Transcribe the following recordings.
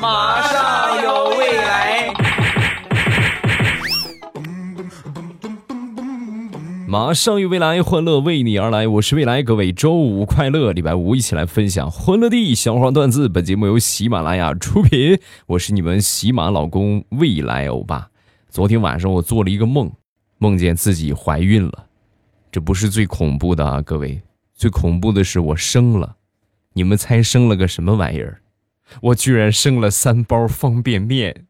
马上有未来，马上有未来，欢乐为你而来。我是未来，各位周五快乐，礼拜五一起来分享欢乐地小话段子。本节目由喜马拉雅出品，我是你们喜马老公未来欧巴。昨天晚上我做了一个梦，梦见自己怀孕了，这不是最恐怖的啊，各位，最恐怖的是我生了。你们猜生了个什么玩意儿？我居然生了三包方便面，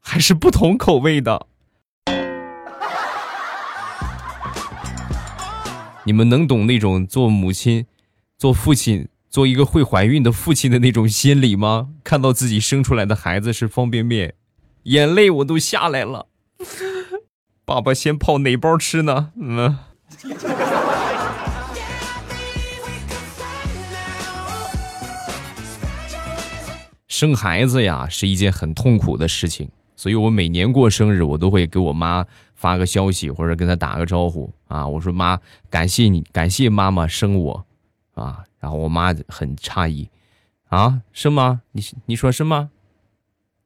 还是不同口味的。你们能懂那种做母亲、做父亲、做一个会怀孕的父亲的那种心理吗？看到自己生出来的孩子是方便面，眼泪我都下来了。爸爸先泡哪包吃呢？嗯。生孩子呀是一件很痛苦的事情，所以我每年过生日，我都会给我妈发个消息或者跟她打个招呼啊。我说妈，感谢你，感谢妈妈生我，啊。然后我妈很诧异，啊，是吗？你你说什么？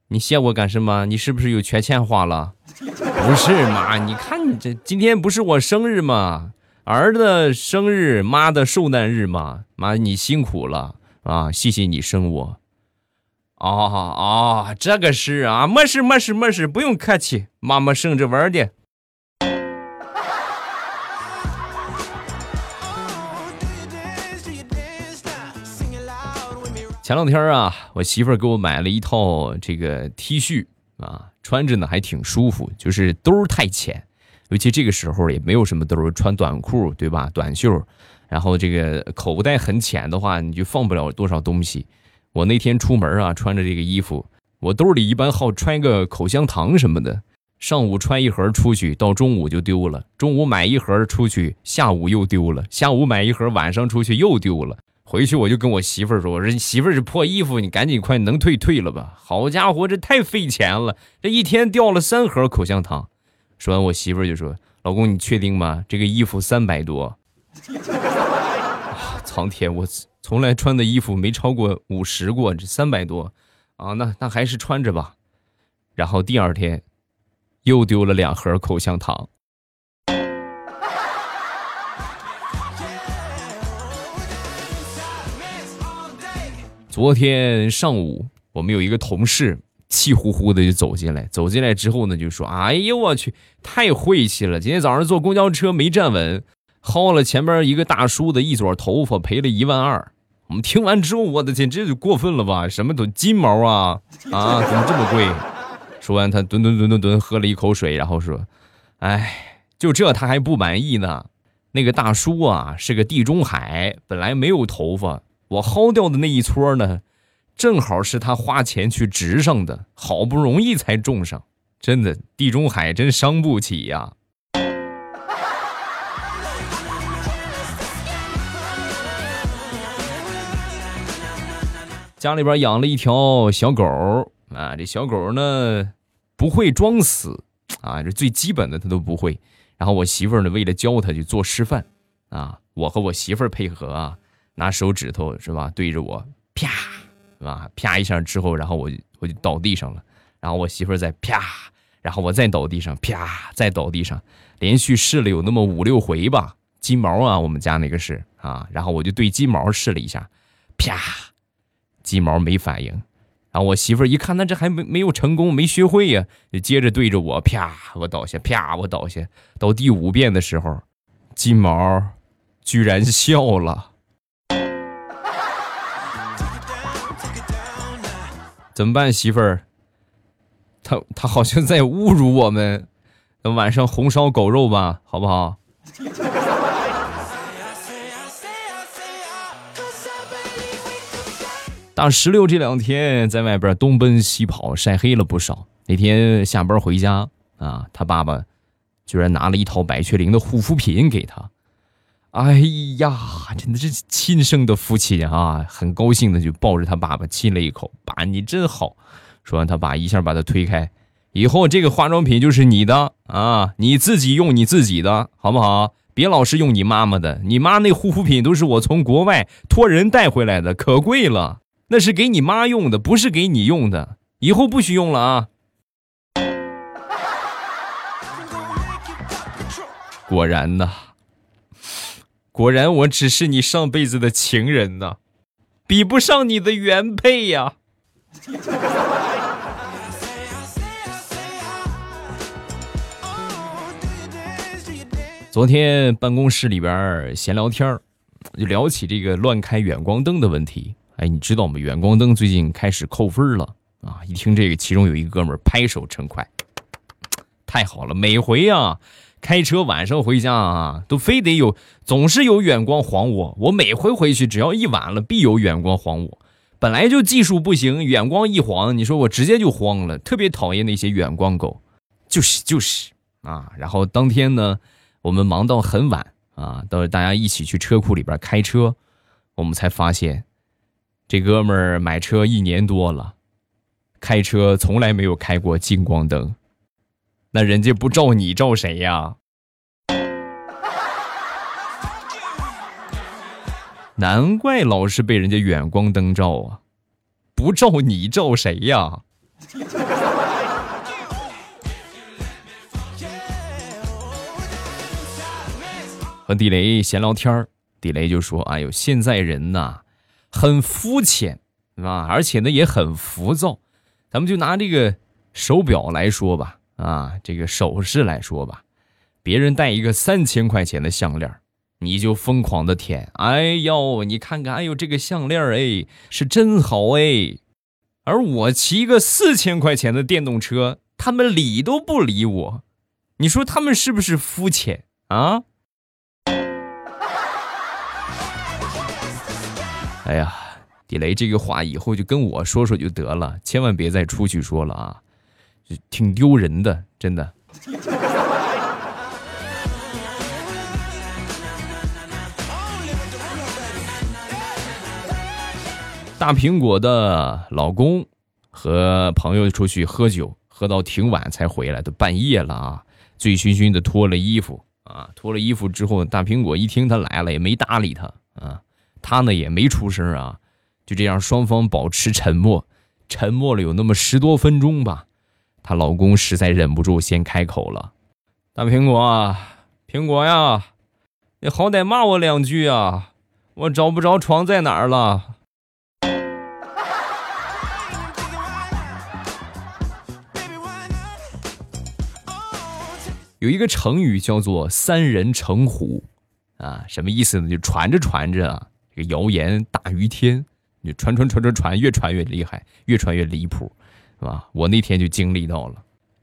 你谢我干什么？你是不是有缺钱花了？不是妈，你看你这今天不是我生日吗？儿子生日，妈的受难日嘛。妈，你辛苦了啊，谢谢你生我。哦哦，这个是啊，没事没事没事，不用客气，妈妈生着玩的。前两天啊，我媳妇给我买了一套这个 T 恤啊，穿着呢还挺舒服，就是兜太浅，尤其这个时候也没有什么兜，穿短裤对吧？短袖，然后这个口袋很浅的话，你就放不了多少东西。我那天出门啊，穿着这个衣服，我兜里一般好揣个口香糖什么的。上午揣一盒出去，到中午就丢了；中午买一盒出去，下午又丢了；下午买一盒，晚上出去又丢了。回去我就跟我媳妇说：“我说媳妇，这破衣服你赶紧快能退退了吧！好家伙，这太费钱了，这一天掉了三盒口香糖。”说完，我媳妇就说：“老公，你确定吗？这个衣服三百多。”苍天，我。从来穿的衣服没超过五十过，这三百多，啊，那那还是穿着吧。然后第二天，又丢了两盒口香糖。昨天上午，我们有一个同事气呼呼的就走进来，走进来之后呢，就说：“哎呦我去，太晦气了！今天早上坐公交车没站稳，薅了前边一个大叔的一撮头发，赔了一万二。”我们听完之后，我的天，这就过分了吧？什么都金毛啊啊，怎么这么贵？说完，他吨吨吨吨吨喝了一口水，然后说：“哎，就这他还不满意呢。那个大叔啊，是个地中海，本来没有头发，我薅掉的那一撮呢，正好是他花钱去植上的，好不容易才种上。真的，地中海真伤不起呀。”家里边养了一条小狗啊，这小狗呢不会装死啊，这最基本的它都不会。然后我媳妇呢，为了教它，就做示范啊。我和我媳妇配合啊，拿手指头是吧，对着我啪，是吧？啪一下之后，然后我就我就倒地上了。然后我媳妇再啪，然后我再倒地上，啪，再倒地上，连续试了有那么五六回吧。金毛啊，我们家那个是啊，然后我就对金毛试了一下，啪。鸡毛没反应，然后我媳妇儿一看，那这还没没有成功，没学会呀，就接着对着我啪，我倒下，啪，我倒下。到第五遍的时候，金毛居然笑了。怎么办，媳妇儿？他他好像在侮辱我们。晚上红烧狗肉吧，好不好？大石榴这两天在外边东奔西跑，晒黑了不少。那天下班回家啊，他爸爸居然拿了一套百雀羚的护肤品给他。哎呀，真的是亲生的父亲啊！很高兴的就抱着他爸爸亲了一口。爸，你真好。说完，他爸一下把他推开。以后这个化妆品就是你的啊，你自己用你自己的，好不好？别老是用你妈妈的。你妈那护肤品都是我从国外托人带回来的，可贵了。那是给你妈用的，不是给你用的，以后不许用了啊！果然呐，果然我只是你上辈子的情人呐，比不上你的原配呀。昨天办公室里边闲聊天就聊起这个乱开远光灯的问题。哎，你知道吗？远光灯最近开始扣分了啊！一听这个，其中有一哥们拍手称快，太好了！每回啊，开车晚上回家啊，都非得有，总是有远光晃我。我每回回去，只要一晚了，必有远光晃我。本来就技术不行，远光一晃，你说我直接就慌了，特别讨厌那些远光狗。就是就是啊！然后当天呢，我们忙到很晚啊，到大家一起去车库里边开车，我们才发现。这哥们儿买车一年多了，开车从来没有开过近光灯，那人家不照你照谁呀？难怪老是被人家远光灯照啊！不照你照谁呀？和地雷闲聊天儿，地雷就说：“哎呦，现在人呐。”很肤浅，啊，而且呢也很浮躁。咱们就拿这个手表来说吧，啊，这个首饰来说吧，别人戴一个三千块钱的项链，你就疯狂的舔。哎呦，你看看，哎呦，这个项链哎，是真好哎。而我骑一个四千块钱的电动车，他们理都不理我。你说他们是不是肤浅啊？哎呀，地雷这个话以后就跟我说说就得了，千万别再出去说了啊，挺丢人的，真的。大苹果的老公和朋友出去喝酒，喝到挺晚才回来，都半夜了啊，醉醺醺的脱了衣服啊，脱了衣服之后，大苹果一听他来了，也没搭理他啊。他呢也没出声啊，就这样双方保持沉默，沉默了有那么十多分钟吧。她老公实在忍不住先开口了：“大苹果，啊苹果呀，你好歹骂我两句啊，我找不着床在哪儿了。”有一个成语叫做“三人成虎”，啊，什么意思呢？就传着传着。啊这个谣言大于天，你传传传传传，越传越厉害，越传越离谱，是吧？我那天就经历到了，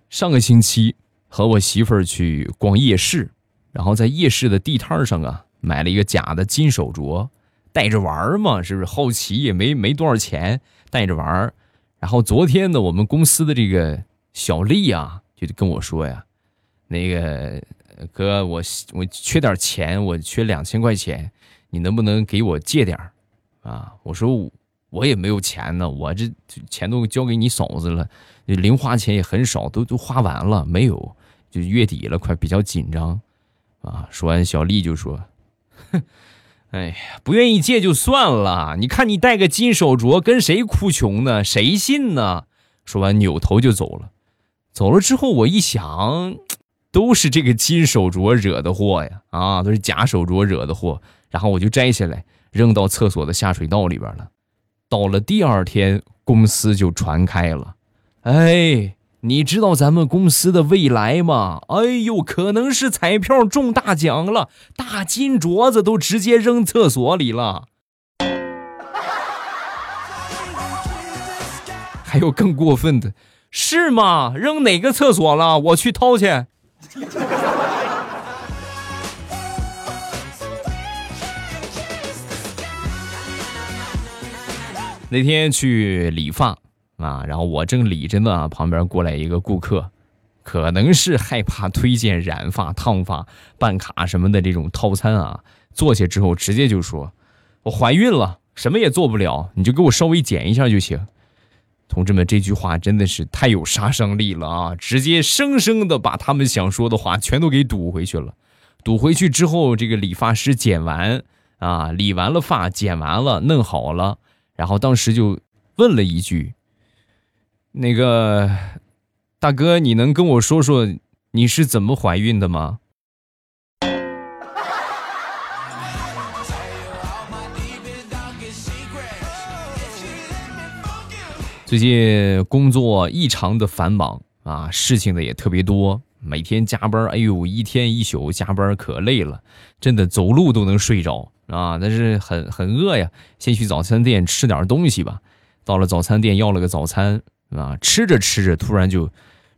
上个星期和我媳妇儿去逛夜市，然后在夜市的地摊上啊，买了一个假的金手镯，戴着玩嘛，是不是？好奇也没没多少钱，戴着玩。然后昨天呢，我们公司的这个小丽啊，就跟我说呀，那个哥，我我缺点钱，我缺两千块钱。你能不能给我借点儿，啊？我说我也没有钱呢，我这钱都交给你嫂子了，零花钱也很少，都都花完了，没有，就月底了，快比较紧张，啊！说完，小丽就说：“哼，哎呀，不愿意借就算了，你看你戴个金手镯，跟谁哭穷呢？谁信呢？”说完，扭头就走了。走了之后，我一想，都是这个金手镯惹的祸呀！啊，都是假手镯惹的祸。然后我就摘下来扔到厕所的下水道里边了。到了第二天，公司就传开了。哎，你知道咱们公司的未来吗？哎呦，可能是彩票中大奖了，大金镯子都直接扔厕所里了。还有更过分的，是吗？扔哪个厕所了？我去掏去。那天去理发啊，然后我正理着呢，旁边过来一个顾客，可能是害怕推荐染发、烫发、办卡什么的这种套餐啊，坐下之后直接就说：“我怀孕了，什么也做不了，你就给我稍微剪一下就行。”同志们，这句话真的是太有杀伤力了啊！直接生生的把他们想说的话全都给堵回去了。堵回去之后，这个理发师剪完啊，理完了发，剪完了，弄好了。然后当时就问了一句：“那个大哥，你能跟我说说你是怎么怀孕的吗？”最近工作异常的繁忙啊，事情的也特别多，每天加班，哎呦，一天一宿加班可累了，真的走路都能睡着啊！但是很很饿呀，先去早餐店吃点东西吧。到了早餐店要了个早餐啊，吃着吃着突然就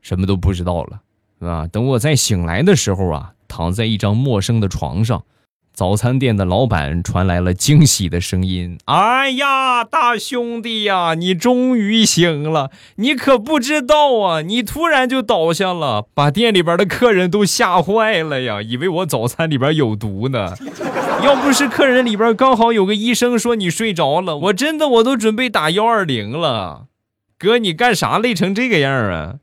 什么都不知道了啊！等我再醒来的时候啊，躺在一张陌生的床上。早餐店的老板传来了惊喜的声音：“哎呀，大兄弟呀，你终于醒了！你可不知道啊，你突然就倒下了，把店里边的客人都吓坏了呀，以为我早餐里边有毒呢。要不是客人里边刚好有个医生说你睡着了，我真的我都准备打幺二零了。哥，你干啥累成这个样啊？”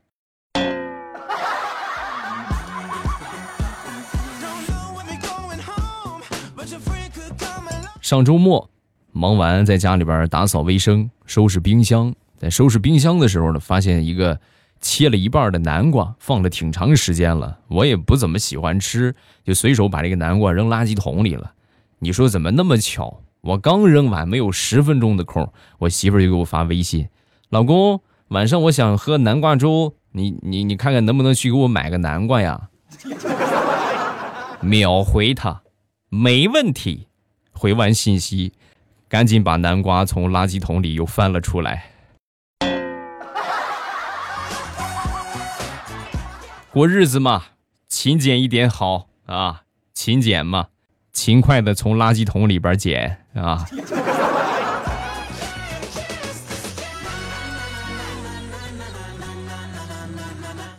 上周末，忙完在家里边打扫卫生、收拾冰箱。在收拾冰箱的时候呢，发现一个切了一半的南瓜，放了挺长时间了。我也不怎么喜欢吃，就随手把这个南瓜扔垃圾桶里了。你说怎么那么巧？我刚扔完，没有十分钟的空，我媳妇就给我发微信：“老公，晚上我想喝南瓜粥，你你你看看能不能去给我买个南瓜呀？”秒回他，没问题。回完信息，赶紧把南瓜从垃圾桶里又翻了出来。过日子嘛，勤俭一点好啊！勤俭嘛，勤快的从垃圾桶里边捡啊！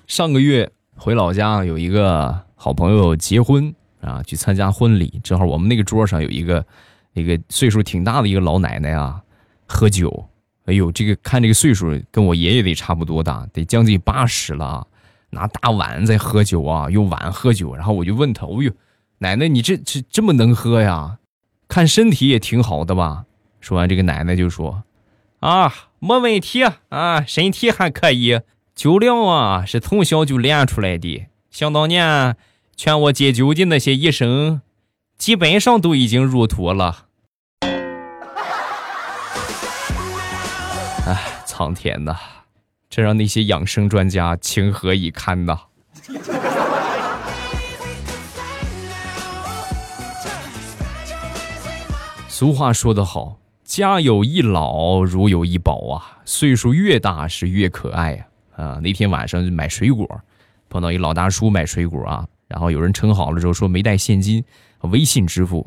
上个月回老家，有一个好朋友结婚。啊，去参加婚礼，正好我们那个桌上有一个，一个岁数挺大的一个老奶奶啊，喝酒。哎呦，这个看这个岁数跟我爷爷得差不多大，得将近八十了啊，拿大碗在喝酒啊，用碗喝酒。然后我就问他，哦呦，奶奶你这这这么能喝呀？看身体也挺好的吧？说完这个奶奶就说，啊，没问题啊，身体还可以，酒量啊是从小就练出来的，想当年。劝我戒酒的那些医生，基本上都已经入土了。哎，苍天呐，这让那些养生专家情何以堪呐！俗话说得好，家有一老，如有一宝啊。岁数越大是越可爱呀！啊，那天晚上就买水果，碰到一老大叔买水果啊。然后有人称好了之后说没带现金，微信支付，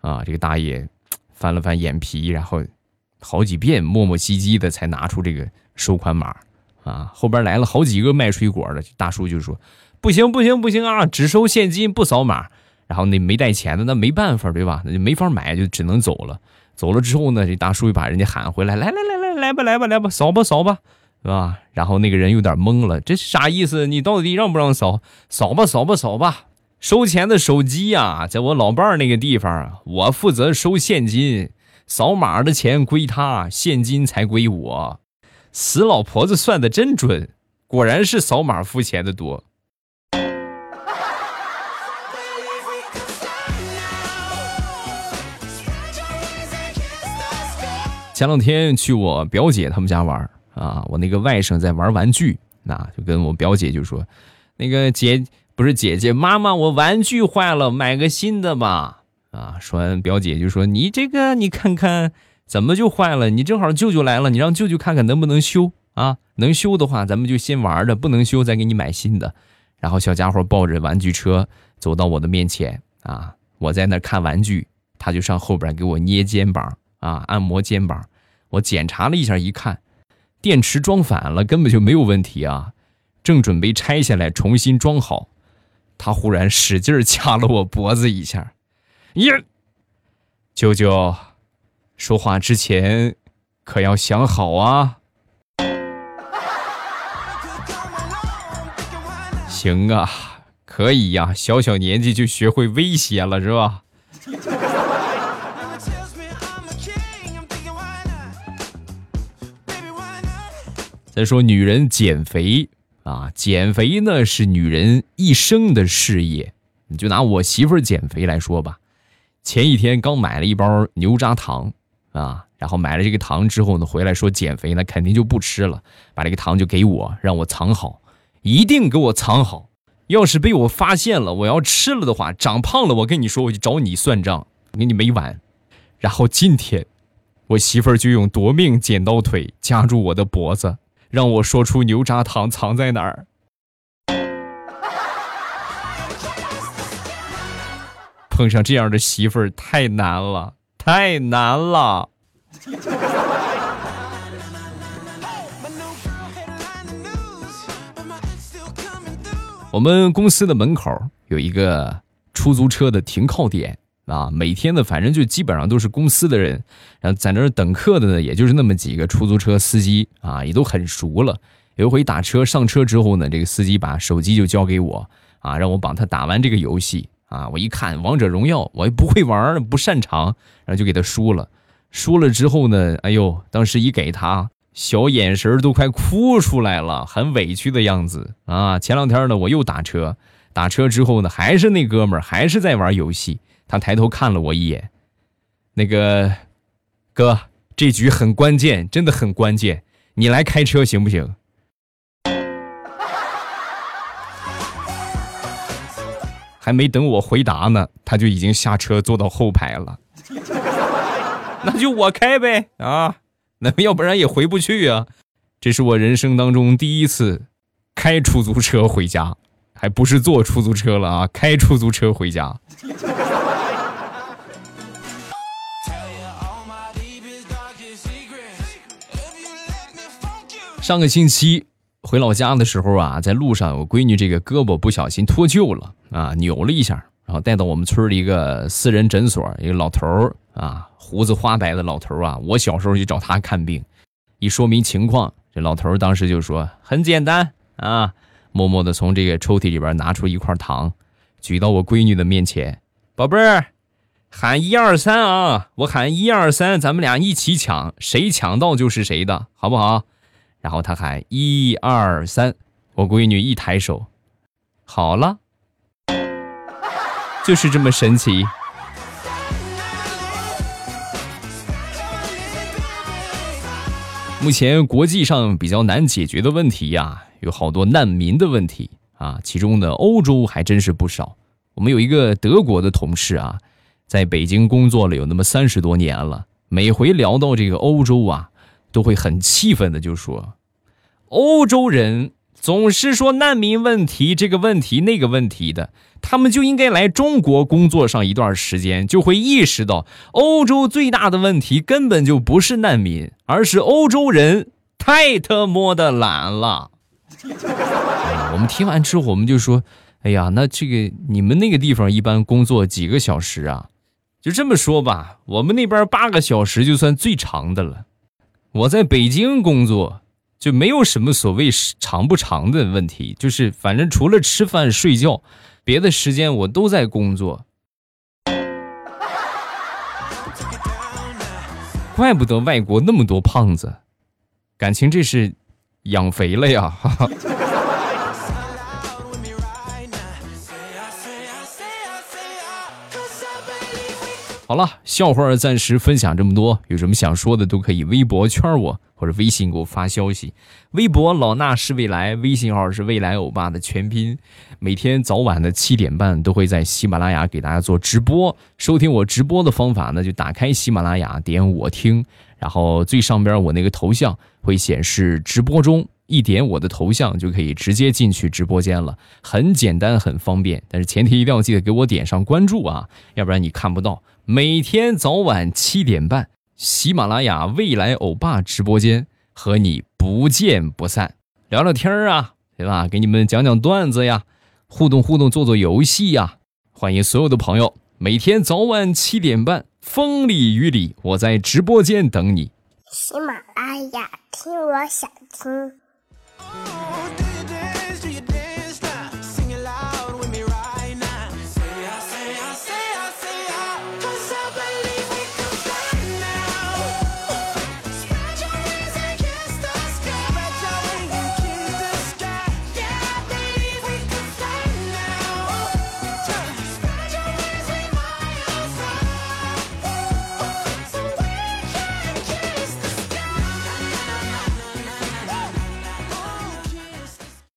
啊，这个大爷翻了翻眼皮，然后好几遍磨磨唧唧的才拿出这个收款码，啊，后边来了好几个卖水果的大叔就说不行不行不行啊，只收现金不扫码。然后那没带钱的那没办法对吧？那就没法买，就只能走了。走了之后呢，这大叔又把人家喊回来，来来来来来吧来吧来吧，扫吧扫吧。是吧？然后那个人有点懵了，这是啥意思？你到底让不让扫？扫吧，扫吧，扫吧。收钱的手机呀，在我老伴儿那个地方，我负责收现金，扫码的钱归他，现金才归我。死老婆子算的真准，果然是扫码付钱的多。前两天去我表姐他们家玩。啊，我那个外甥在玩玩具，那就跟我表姐就说：“那个姐不是姐姐，妈妈，我玩具坏了，买个新的吧。”啊，说完表姐就说：“你这个你看看怎么就坏了？你正好舅舅来了，你让舅舅看看能不能修啊？能修的话，咱们就先玩着；不能修，再给你买新的。”然后小家伙抱着玩具车走到我的面前，啊，我在那看玩具，他就上后边给我捏肩膀，啊，按摩肩膀。我检查了一下，一看。电池装反了，根本就没有问题啊！正准备拆下来重新装好，他忽然使劲掐了我脖子一下。耶，舅舅，说话之前可要想好啊！行啊，可以呀，小小年纪就学会威胁了是吧？再说女人减肥啊，减肥呢是女人一生的事业。你就拿我媳妇儿减肥来说吧，前一天刚买了一包牛轧糖啊，然后买了这个糖之后呢，回来说减肥，那肯定就不吃了，把这个糖就给我，让我藏好，一定给我藏好。要是被我发现了，我要吃了的话，长胖了，我跟你说，我就找你算账，跟你没完。然后今天，我媳妇儿就用夺命剪刀腿夹住我的脖子，让我说出牛轧糖藏在哪儿。碰上这样的媳妇儿太难了，太难了。我们公司的门口有一个出租车的停靠点啊，每天呢，反正就基本上都是公司的人，然后在那儿等客的呢，也就是那么几个出租车司机啊，也都很熟了。有一回打车上车之后呢，这个司机把手机就交给我啊，让我帮他打完这个游戏啊。我一看王者荣耀，我也不会玩，不擅长，然后就给他输了。输了之后呢，哎呦，当时一给他。小眼神都快哭出来了，很委屈的样子啊！前两天呢，我又打车，打车之后呢，还是那哥们儿，还是在玩游戏。他抬头看了我一眼，那个哥，这局很关键，真的很关键，你来开车行不行？还没等我回答呢，他就已经下车坐到后排了。那就我开呗啊！那要不然也回不去啊！这是我人生当中第一次开出租车回家，还不是坐出租车了啊，开出租车回家。上个星期回老家的时候啊，在路上我闺女这个胳膊不小心脱臼了啊，扭了一下，然后带到我们村的一个私人诊所，一个老头儿啊。胡子花白的老头啊，我小时候就找他看病，一说明情况，这老头当时就说很简单啊，默默的从这个抽屉里边拿出一块糖，举到我闺女的面前，宝贝儿，喊一二三啊，我喊一二三，咱们俩一起抢，谁抢到就是谁的，好不好？然后他喊一二三，我闺女一抬手，好了，就是这么神奇。目前国际上比较难解决的问题呀，有好多难民的问题啊，其中呢，欧洲还真是不少。我们有一个德国的同事啊，在北京工作了有那么三十多年了，每回聊到这个欧洲啊，都会很气愤的就说，欧洲人。总是说难民问题这个问题那个问题的，他们就应该来中国工作上一段时间，就会意识到欧洲最大的问题根本就不是难民，而是欧洲人太他妈的懒了。我们听完之后，我们就说：“哎呀，那这个你们那个地方一般工作几个小时啊？”就这么说吧，我们那边八个小时就算最长的了。我在北京工作。就没有什么所谓长不长的问题，就是反正除了吃饭睡觉，别的时间我都在工作。怪不得外国那么多胖子，感情这是养肥了呀！哈哈。好了，笑话暂时分享这么多，有什么想说的都可以微博圈我。或者微信给我发消息，微博老衲是未来，微信号是未来欧巴的全拼。每天早晚的七点半都会在喜马拉雅给大家做直播。收听我直播的方法呢，就打开喜马拉雅，点我听，然后最上边我那个头像会显示直播中，一点我的头像就可以直接进去直播间了，很简单很方便。但是前提一定要记得给我点上关注啊，要不然你看不到。每天早晚七点半。喜马拉雅未来欧巴直播间和你不见不散，聊聊天啊，对吧？给你们讲讲段子呀，互动互动，做做游戏呀。欢迎所有的朋友，每天早晚七点半，风里雨里，我在直播间等你。喜马拉雅听，我想听。Oh.